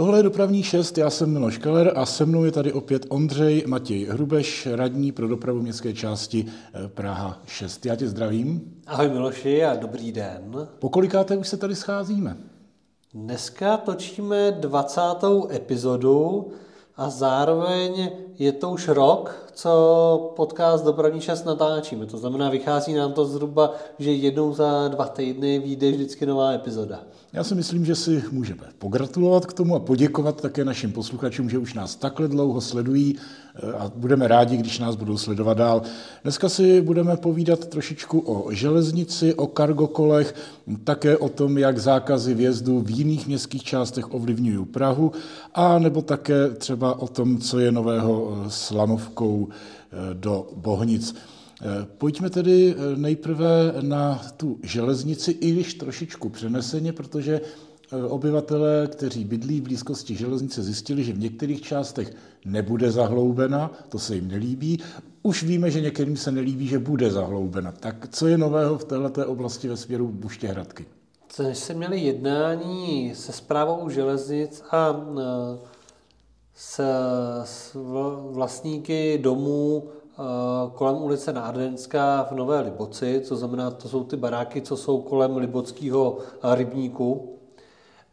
Tohle je dopravní šest, já jsem Miloš Keller a se mnou je tady opět Ondřej Matěj Hrubeš, radní pro dopravu městské části eh, Praha 6. Já tě zdravím. Ahoj Miloši a dobrý den. Po kolikáté už se tady scházíme? Dneska točíme 20. epizodu a zároveň je to už rok, co podcast Dopravní čas natáčíme. To znamená, vychází nám to zhruba, že jednou za dva týdny vyjde vždycky nová epizoda. Já si myslím, že si můžeme pogratulovat k tomu a poděkovat také našim posluchačům, že už nás takhle dlouho sledují eh, a budeme rádi, když nás budou sledovat dál. Dneska si budeme povídat trošičku o železnici, o kargokolech, také o tom, jak zákazy vjezdu v jiných městských částech ovlivňují Prahu a nebo také třeba o tom, co je nového eh, s lanovkou eh, do Bohnic. Pojďme tedy eh, nejprve na tu železnici, i když trošičku přeneseně, protože eh, obyvatelé, kteří bydlí v blízkosti železnice, zjistili, že v některých částech nebude zahloubena, to se jim nelíbí. Už víme, že některým se nelíbí, že bude zahloubena. Tak co je nového v této oblasti ve směru Buštěhradky? Než se měli jednání se zprávou železnic a eh, s, s vlastníky domů Eh, kolem ulice Nádenská v Nové Liboci, co znamená, to jsou ty baráky, co jsou kolem Libockého rybníku.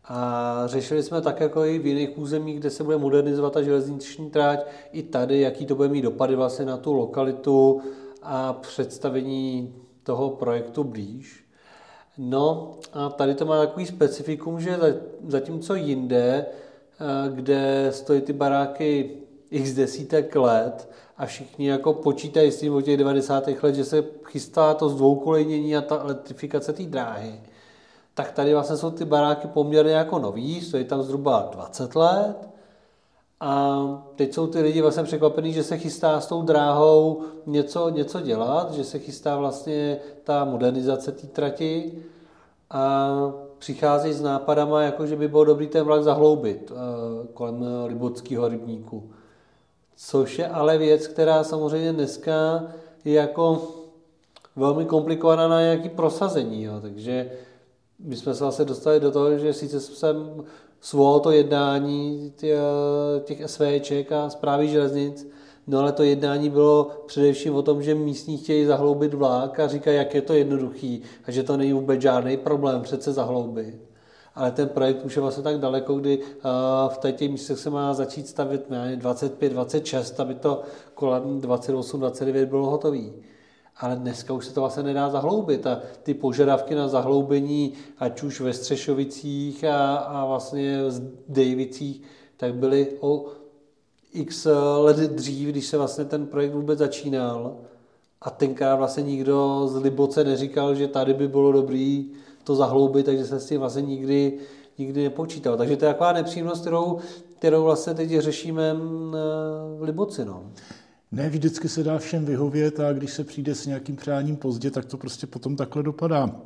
A řešili jsme tak jako i v jiných územích, kde se bude modernizovat ta železniční tráť, i tady, jaký to bude mít dopady vlastně na tu lokalitu a představení toho projektu blíž. No a tady to má takový specifikum, že zatímco jinde, eh, kde stojí ty baráky x desítek let, a všichni jako počítají s tím od těch 90. let, že se chystá to zdvoukolejnění a ta elektrifikace té dráhy, tak tady vlastně jsou ty baráky poměrně jako nový, stojí tam zhruba 20 let a teď jsou ty lidi vlastně překvapení, že se chystá s tou dráhou něco, něco dělat, že se chystá vlastně ta modernizace té trati a přichází s nápadama, jako že by bylo dobrý ten vlak zahloubit eh, kolem Libockého rybníku. Což je ale věc, která samozřejmě dneska je jako velmi komplikovaná na nějaký prosazení. Jo. Takže my jsme se vlastně dostali do toho, že sice jsem svolal to jednání těch SVček a zprávy železnic, no ale to jednání bylo především o tom, že místní chtějí zahloubit vlák a říkají, jak je to jednoduchý a že to není vůbec žádný problém přece zahloubit ale ten projekt už je vlastně tak daleko, kdy v těch místech se má začít stavit 25, 26, aby to kolem 28, 29 bylo hotové. Ale dneska už se to vlastně nedá zahloubit a ty požadavky na zahloubení, ať už ve Střešovicích a, a vlastně v Dejvicích, tak byly o x let dřív, když se vlastně ten projekt vůbec začínal. A tenkrát vlastně nikdo z Liboce neříkal, že tady by bylo dobrý to zahloubit, takže se s tím vlastně nikdy, nikdy nepočítal. Takže to je taková nepříjemnost, kterou, kterou vlastně teď řešíme mm, v Liboci. No. Ne, vždycky se dá všem vyhovět a když se přijde s nějakým přáním pozdě, tak to prostě potom takhle dopadá.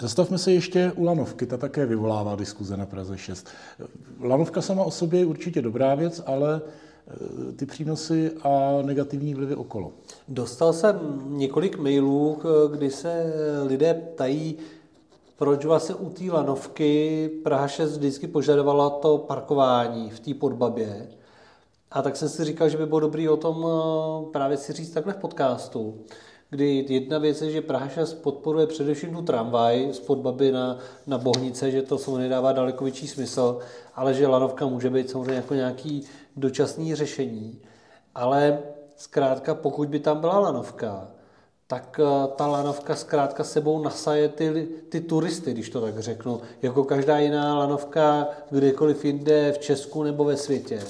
Zastavme se ještě u lanovky, ta také vyvolává diskuze na Praze 6. Lanovka sama o sobě je určitě dobrá věc, ale e, ty přínosy a negativní vlivy okolo. Dostal jsem několik mailů, kdy se lidé ptají, proč vlastně u té lanovky Praha 6 vždycky požadovala to parkování v té podbabě. A tak jsem si říkal, že by bylo dobré o tom eh, právě si říct takhle v podcastu, kdy jedna věc je, že Praha 6 podporuje především tu tramvaj z podbaby na, na Bohnice, že to samozřejmě dává daleko větší smysl, ale že lanovka může být samozřejmě jako nějaký dočasný řešení. Ale zkrátka, pokud by tam byla lanovka, tak eh, ta lanovka zkrátka sebou nasaje ty, ty turisty, když to tak řeknu, jako každá jiná lanovka kdekoliv jinde v Česku nebo ve světě.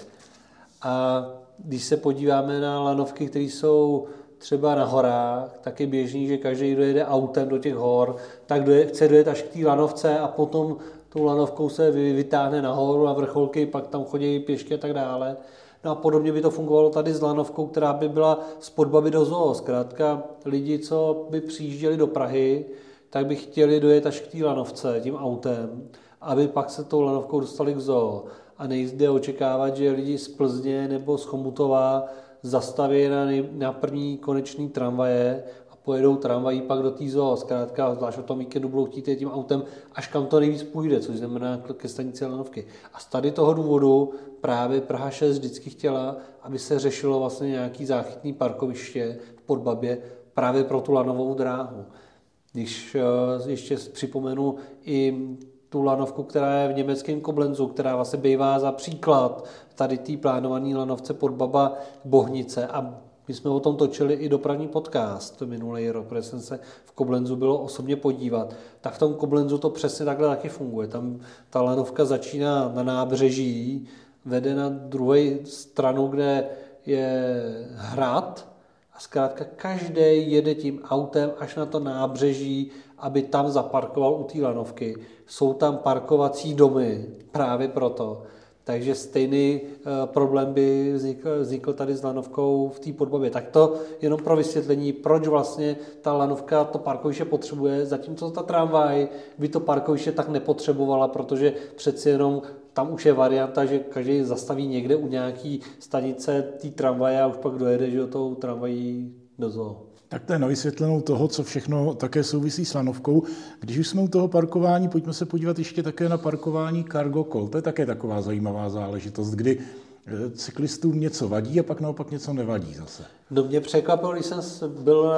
A když se podíváme na lanovky, které jsou třeba na horách, tak je běžný, že každý, kdo jede autem do těch hor, tak doje, chce dojet až k té lanovce a potom tou lanovkou se vytáhne nahoru a vrcholky, pak tam chodí pěšky a tak dále. No a podobně by to fungovalo tady s lanovkou, která by byla z podbaby do zoo. Zkrátka lidi, co by přijížděli do Prahy, tak by chtěli dojet až k té lanovce tím autem, aby pak se tou lanovkou dostali k zoo. A nejde očekávat, že lidi z Plzně nebo z Chomutova zastaví na, nej, na první konečný tramvaje a pojedou tramvají pak do té zoo, zkrátka zvlášť o tom víkendu budou chtít tím autem, až kam to nejvíc půjde, což znamená ke stanici Lanovky. A z tady toho důvodu právě Praha 6 vždycky chtěla, aby se řešilo vlastně nějaký záchytný parkoviště v Podbabě právě pro tu lanovou dráhu. Když eh, ještě připomenu i tu lanovku, která je v německém Koblenzu, která vlastně bývá za příklad tady té plánované lanovce pod Baba Bohnice a my jsme o tom točili i dopravní podcast minulý rok, protože jsem se v Koblenzu bylo osobně podívat. Tak v tom Koblenzu to přesně takhle taky funguje. Tam ta lanovka začíná na nábřeží, vede na druhé stranu, kde je hrad a zkrátka každý jede tím autem až na to nábřeží, aby tam zaparkoval u té lanovky. Jsou tam parkovací domy právě proto, takže stejný uh, problém by vznikl, vznikl tady s lanovkou v té podbobě. Tak to jenom pro vysvětlení, proč vlastně ta lanovka to parkoviště potřebuje, zatímco ta tramvaj by to parkoviště tak nepotřebovala, protože přeci jenom tam už je varianta, že každý zastaví někde u nějaký stanice té tramvaje a už pak dojede, že tou tramvají do zoo. Tak to je na vysvětlenou toho, co všechno také souvisí s lanovkou. Když už jsme u toho parkování, pojďme se podívat ještě také na parkování cargo call. To je také taková zajímavá záležitost, kdy eh, cyklistům něco vadí a pak naopak něco nevadí zase. No mě překvapilo, když jsem byl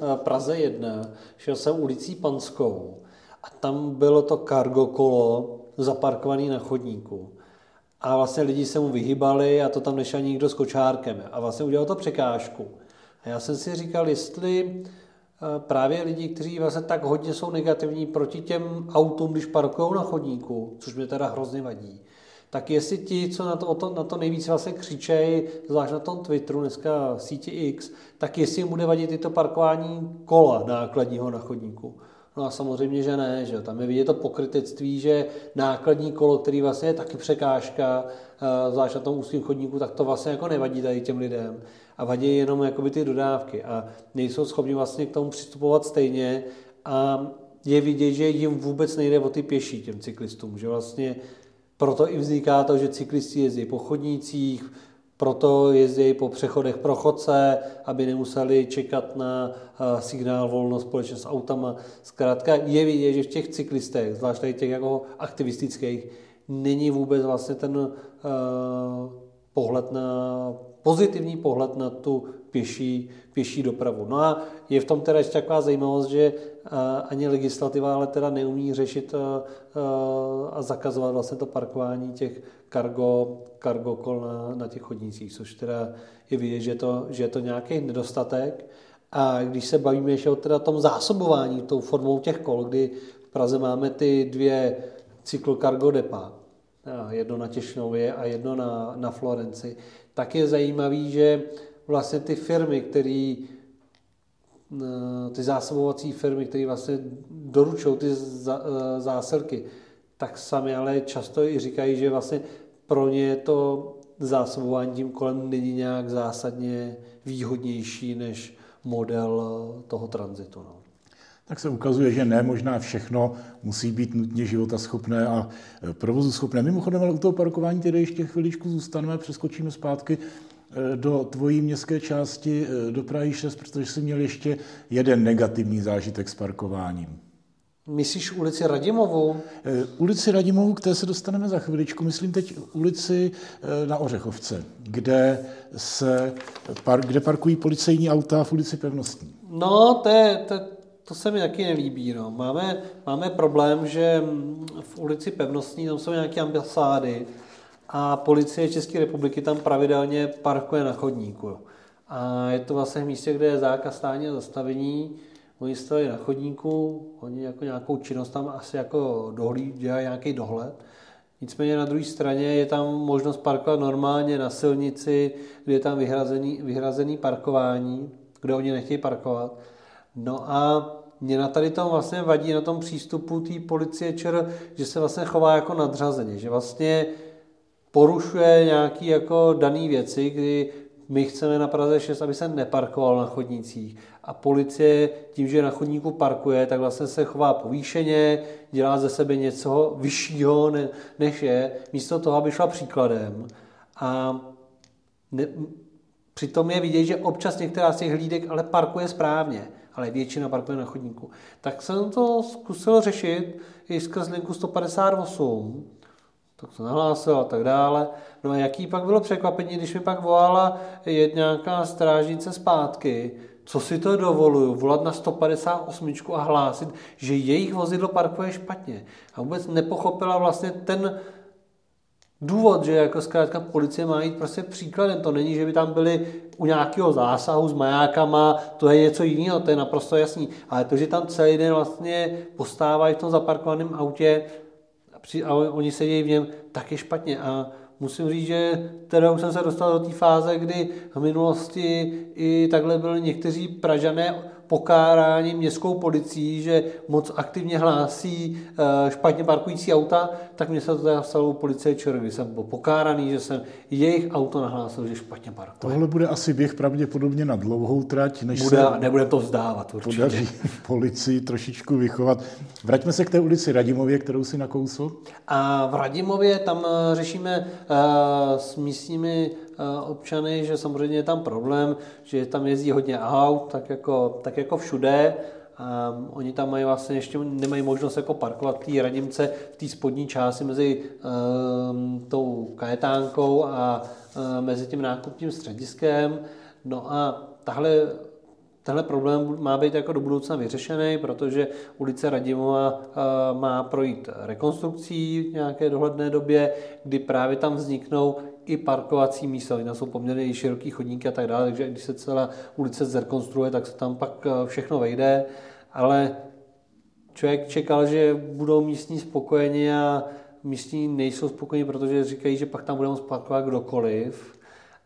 na Praze 1, šel jsem ulicí Panskou a tam bylo to cargo kolo zaparkované na chodníku. A vlastně lidi se mu vyhýbali a to tam nešel nikdo s kočárkem. A vlastně udělal to překážku. Já jsem si říkal, jestli eh, právě lidi, kteří vlastně tak hodně jsou negativní proti těm autům, když parkují na chodníku, což mě teda hrozně vadí, tak jestli ti, co na to, to, na to nejvíc vlastně křičejí, zvlášť na tom Twitteru, dneska síti X, tak jestli jim bude vadit tyto parkování kola nákladního na chodníku. No a samozřejmě, že ne, že tam je vidět to pokrytectví, že nákladní kolo, který vlastně je taky překážka, eh, zvlášť na tom úzkém chodníku, tak to vlastně jako nevadí tady těm lidem a vadí jenom jakoby ty dodávky a nejsou schopni vlastně k tomu přistupovat stejně a je vidět, že jim vůbec nejde o ty pěší těm cyklistům, že vlastně proto i vzniká to, že cyklisti jezdí po chodnících, proto jezdí po přechodech pro chodce, aby nemuseli čekat na eh, signál volno společně s autama. Zkrátka je vidět, že v těch cyklistech, zvlášť těch jako aktivistických, není vůbec vlastně ten uh, pohled na pozitivní pohled na tu pěší, pěší dopravu. No a je v tom teda ještě taková zajímavost, že ani legislativa ale teda neumí řešit a zakazovat vlastně to parkování těch cargo, cargo kol na, na těch chodnících, což teda je vidět, že, to, že je to nějaký nedostatek. A když se bavíme ještě o teda tom zásobování tou formou těch kol, kdy v Praze máme ty dvě cyklokargo depa, jedno na Těšnově a jedno na, na Florenci, tak je zajímavý, že vlastně ty firmy, které eh, ty zásobovací firmy, které vlastně doručují ty eh, zásilky, tak sami ale často i říkají, že vlastně pro ně to zásobování tím kolem není nějak zásadně výhodnější než model toho tranzitu. No. Tak se ukazuje, že ne možná všechno musí být nutně životaschopné a provozu schopné. Mimochodem, ale u toho parkování tedy ještě chviličku zůstaneme, přeskočíme zpátky Eh, do tvojí městské části eh, do Prahy 6, protože jsi měl ještě jeden negativní zážitek s parkováním. Myslíš ulici Radimovou? Ulici Radimovou, k té se dostaneme za chviličku. Myslím teď ulici na Ořechovce, kde, se, kde parkují policejní auta v ulici Pevnostní. No, to, je, to, to se mi taky nelíbí. No. Máme, máme problém, že v ulici Pevnostní tam jsou nějaké ambasády, a policie České republiky tam pravidelně parkuje na chodníku. A je to vlastně místě, kde je zákaz stání a zastavení. Oni stojí na chodníku, oni jako nějakou činnost tam asi jako dohlí, dělají nějaký dohled. Nicméně na druhé straně je tam možnost parkovat normálně na silnici, kde je tam vyhrazený, vyhrazený parkování, kde oni nechtějí parkovat. No a mě na tady tom vlastně vadí na tom přístupu té policie ČR, že se vlastně chová jako nadřazeně, že vlastně porušuje nějaké jako dané věci, kdy my chceme na Praze 6, aby se neparkoval na chodnících. A policie tím, že na chodníku parkuje, tak vlastně se chová povýšeně, dělá ze sebe něco vyššího, než je, místo toho, aby šla příkladem. A ne, přitom je vidět, že občas některá z těch hlídek ale parkuje správně ale většina parkuje na chodníku. Tak jsem to zkusil řešit i skrz linku 158, tak to nahlásil a tak dále. No a jaký pak bylo překvapení, když mi pak volala nějaká strážnice zpátky, co si to dovoluju, volat na 158 a hlásit, že jejich vozidlo parkuje špatně. A vůbec nepochopila vlastně ten důvod, že jako zkrátka policie má jít prostě příkladem. To není, že by tam byli u nějakého zásahu s majákama, to je něco jiného, to je naprosto jasný. Ale to, že tam celý den vlastně postávají v tom zaparkovaném autě a oni sedí v něm, tak je špatně. A musím říct, že teda už jsem se dostal do té fáze, kdy v minulosti i takhle byli někteří Pražané pokárání městskou policií, že moc aktivně hlásí eh, špatně parkující auta, tak mě se to teda stalo u policie Čerovy. Jsem byl pokáraný, že jsem jejich auto nahlásil, že špatně parkuje. Tohle bude asi běh pravděpodobně na dlouhou trať, než bude, se nebude to vzdávat určitě. podaří policii trošičku vychovat. Vraťme se k té ulici Radimově, kterou si nakousl. A v Radimově tam eh, řešíme uh, s místními občany, že samozřejmě je tam problém, že tam jezdí hodně aut, tak jako, tak jako všude. A oni tam mají vlastně ještě nemají možnost jako parkovat té radimce v té spodní části mezi um, tou kajetánkou a uh, mezi tím nákupním střediskem. No a tahle Tenhle problém má být jako do budoucna vyřešený, protože ulice Radimova má projít rekonstrukcí v nějaké dohledné době, kdy právě tam vzniknou i parkovací místa. Tam jsou poměrně široký chodníky a tak dále, takže když se celá ulice zrekonstruuje, tak se tam pak všechno vejde. Ale člověk čekal, že budou místní spokojeni a místní nejsou spokojeni, protože říkají, že pak tam budeme parkovat kdokoliv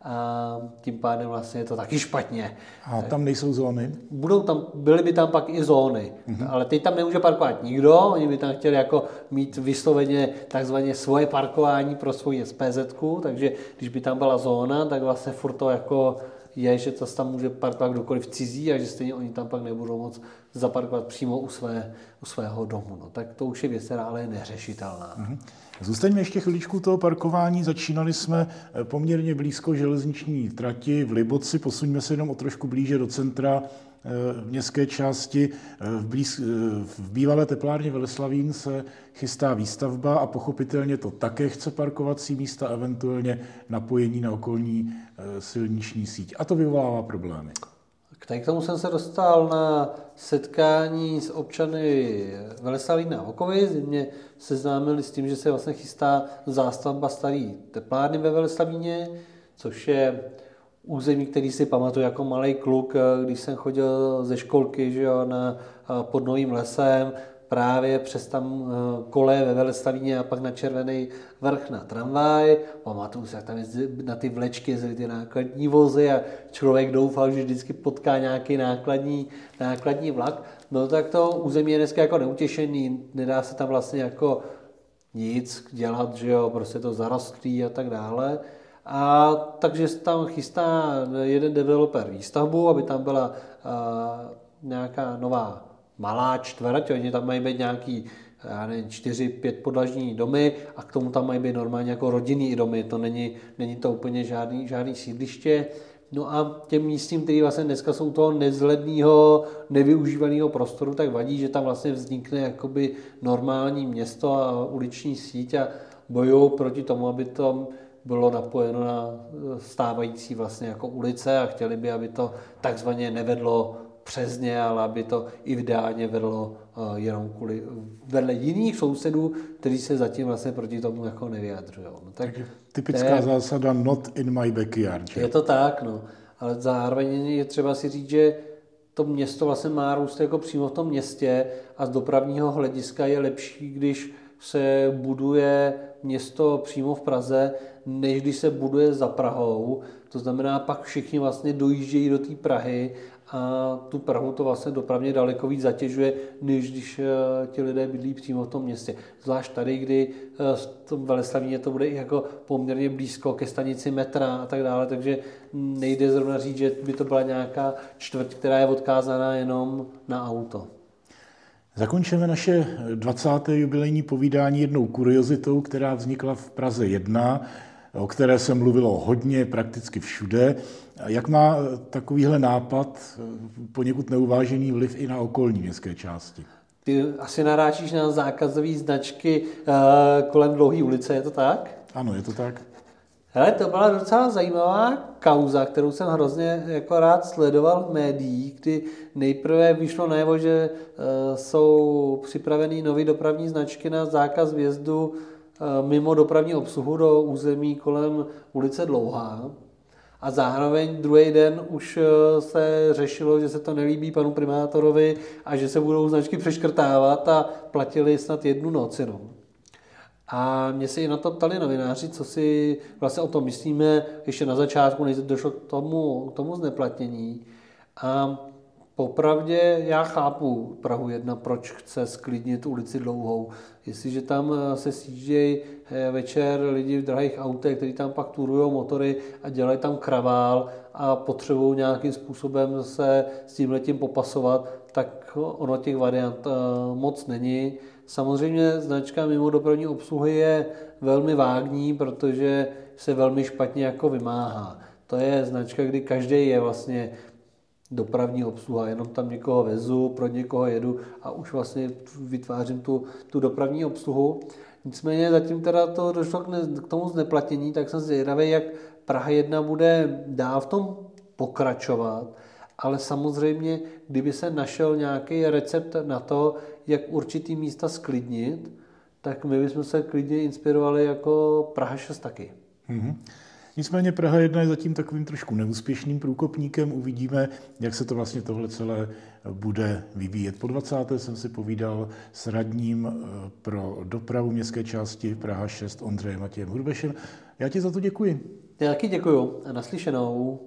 a tím pádem vlastně je to taky špatně. A tam nejsou zóny? Budou tam, byly by tam pak i zóny, mm-hmm. ale teď tam nemůže parkovat nikdo, oni by tam chtěli jako mít vysloveně takzvaně svoje parkování pro svoji SPZ, takže když by tam byla zóna, tak vlastně furt to jako je, že to tam může parkovat kdokoliv cizí a že stejně oni tam pak nebudou moc zaparkovat přímo u, své, u svého domu. No, tak to už je věc, která ale je neřešitelná. Mm-hmm. Zůstaňme ještě chviličku toho parkování. Začínali jsme eh, poměrně blízko železniční trati v Liboci. Posuňme se jenom o trošku blíže do centra eh, městské části. Eh, v, blíz, v bývalé teplárně Veleslavín se chystá výstavba a pochopitelně to také chce parkovací místa, eventuálně napojení na okolní silniční síť. A to vyvolává problémy. K tomu jsem se dostal na setkání s občany Veleslavína a Okovic, kdy mě seznámili s tím, že se vlastně chystá zástavba starý teplárny ve Veleslavíně, což je území, který si pamatuju jako malý kluk, když jsem chodil ze školky že jo, na, pod Novým lesem, právě přes tam eh, kole ve Velestavíně a pak na Červený vrch na tramvaj. Pamatuju si, jak tam na ty vlečky jezdili ty nákladní vozy a člověk doufal, že vždycky potká nějaký nákladní, nákladní vlak. No tak to území je dneska jako neutěšený, nedá se tam vlastně jako nic dělat, že jo, prostě to zarostlí a tak dále. A takže tam chystá jeden developer výstavbu, aby tam byla a, nějaká nová malá čtvrť, oni tam mají být nějaký já nevím, čtyři, pět podlažní domy a k tomu tam mají být normálně jako rodinný domy, to není, není to úplně žádný, žádný sídliště. No a těm místním, kteří vlastně dneska jsou toho nezledného, nevyužívaného prostoru, tak vadí, že tam vlastně vznikne jakoby normální město a uliční síť a bojují proti tomu, aby to bylo napojeno na stávající vlastně jako ulice a chtěli by, aby to takzvaně nevedlo přes ně, ale aby to i ideálně vedlo eh, jenom kvůli, vedle jiných sousedů, kteří se zatím vlastně proti tomu jako nevyjadřují. No, tak Takže typická je, zásada not in my backyard. Že? Je to tak, no. Ale zároveň je třeba si říct, že to město vlastně má růst jako přímo v tom městě a z dopravního hlediska je lepší, když se buduje město přímo v Praze, než když se buduje za Prahou. To znamená, pak všichni vlastně dojíždějí do té Prahy a tu Prahu to vlastně dopravně daleko víc zatěžuje, než když eh, ti lidé bydlí přímo v tom městě. Zvlášť tady, kdy eh, v tom Veleslavíně to bude i jako poměrně blízko ke stanici metra a tak dále, takže nejde zrovna říct, že by to byla nějaká čtvrť, která je odkázaná jenom na auto. Zakončíme naše 20. jubilejní povídání jednou kuriozitou, která vznikla v Praze 1. o které se mluvilo hodně, prakticky všude. Jak má takovýhle nápad poněkud neuvážený vliv i na okolní městské části? Ty asi naráčíš na zákazové značky uh, kolem dlouhé ulice, je to tak? Ano, je to tak. Hele, to byla docela zajímavá kauza, kterou jsem hrozně jako rád sledoval v médiích, kdy nejprve vyšlo najevo, že uh, jsou připraveny nové dopravní značky na zákaz vjezdu uh, mimo dopravní obsluhu do území kolem ulice Dlouhá. A zároveň druhý den už se řešilo, že se to nelíbí panu primátorovi a že se budou značky přeškrtávat a platili snad jednu noc jenom. A mě se i na to ptali novináři, co si vlastně o tom myslíme, ještě na začátku, než došlo k tomu, k tomu zneplatnění. A popravdě já chápu Prahu 1, proč chce sklidnit ulici dlouhou. Jestliže tam eh, se sjíždějí eh, večer lidi v drahých autech, kteří tam pak turují motory a dělají tam kravál a potřebují nějakým způsobem se s tím letím popasovat, tak ono těch variant eh, moc není. Samozřejmě značka mimo dopravní obsluhy je velmi vágní, protože se velmi špatně jako vymáhá. To je značka, kdy každý je vlastně dopravní obsluha, jenom tam někoho vezu, pro někoho jedu a už vlastně vytvářím tu, tu dopravní obsluhu. Nicméně zatím teda to došlo k, ne, k tomu zneplatnění, tak jsem zvědavý, jak Praha 1 bude dál v tom pokračovat ale samozřejmě, kdyby se našel nějaký recept na to, jak určitý místa sklidnit, tak my bychom se klidně inspirovali jako Praha 6 taky. Mm-hmm. Nicméně Praha 1 je zatím takovým trošku neúspěšným průkopníkem. Uvidíme, jak se to vlastně tohle celé bude vyvíjet. Po 20. jsem si povídal s radním eh, pro dopravu městské části Praha 6 Ondřejem Matějem Hurbešem. Já ti za to děkuji. Já taky děkuji a naslyšenou.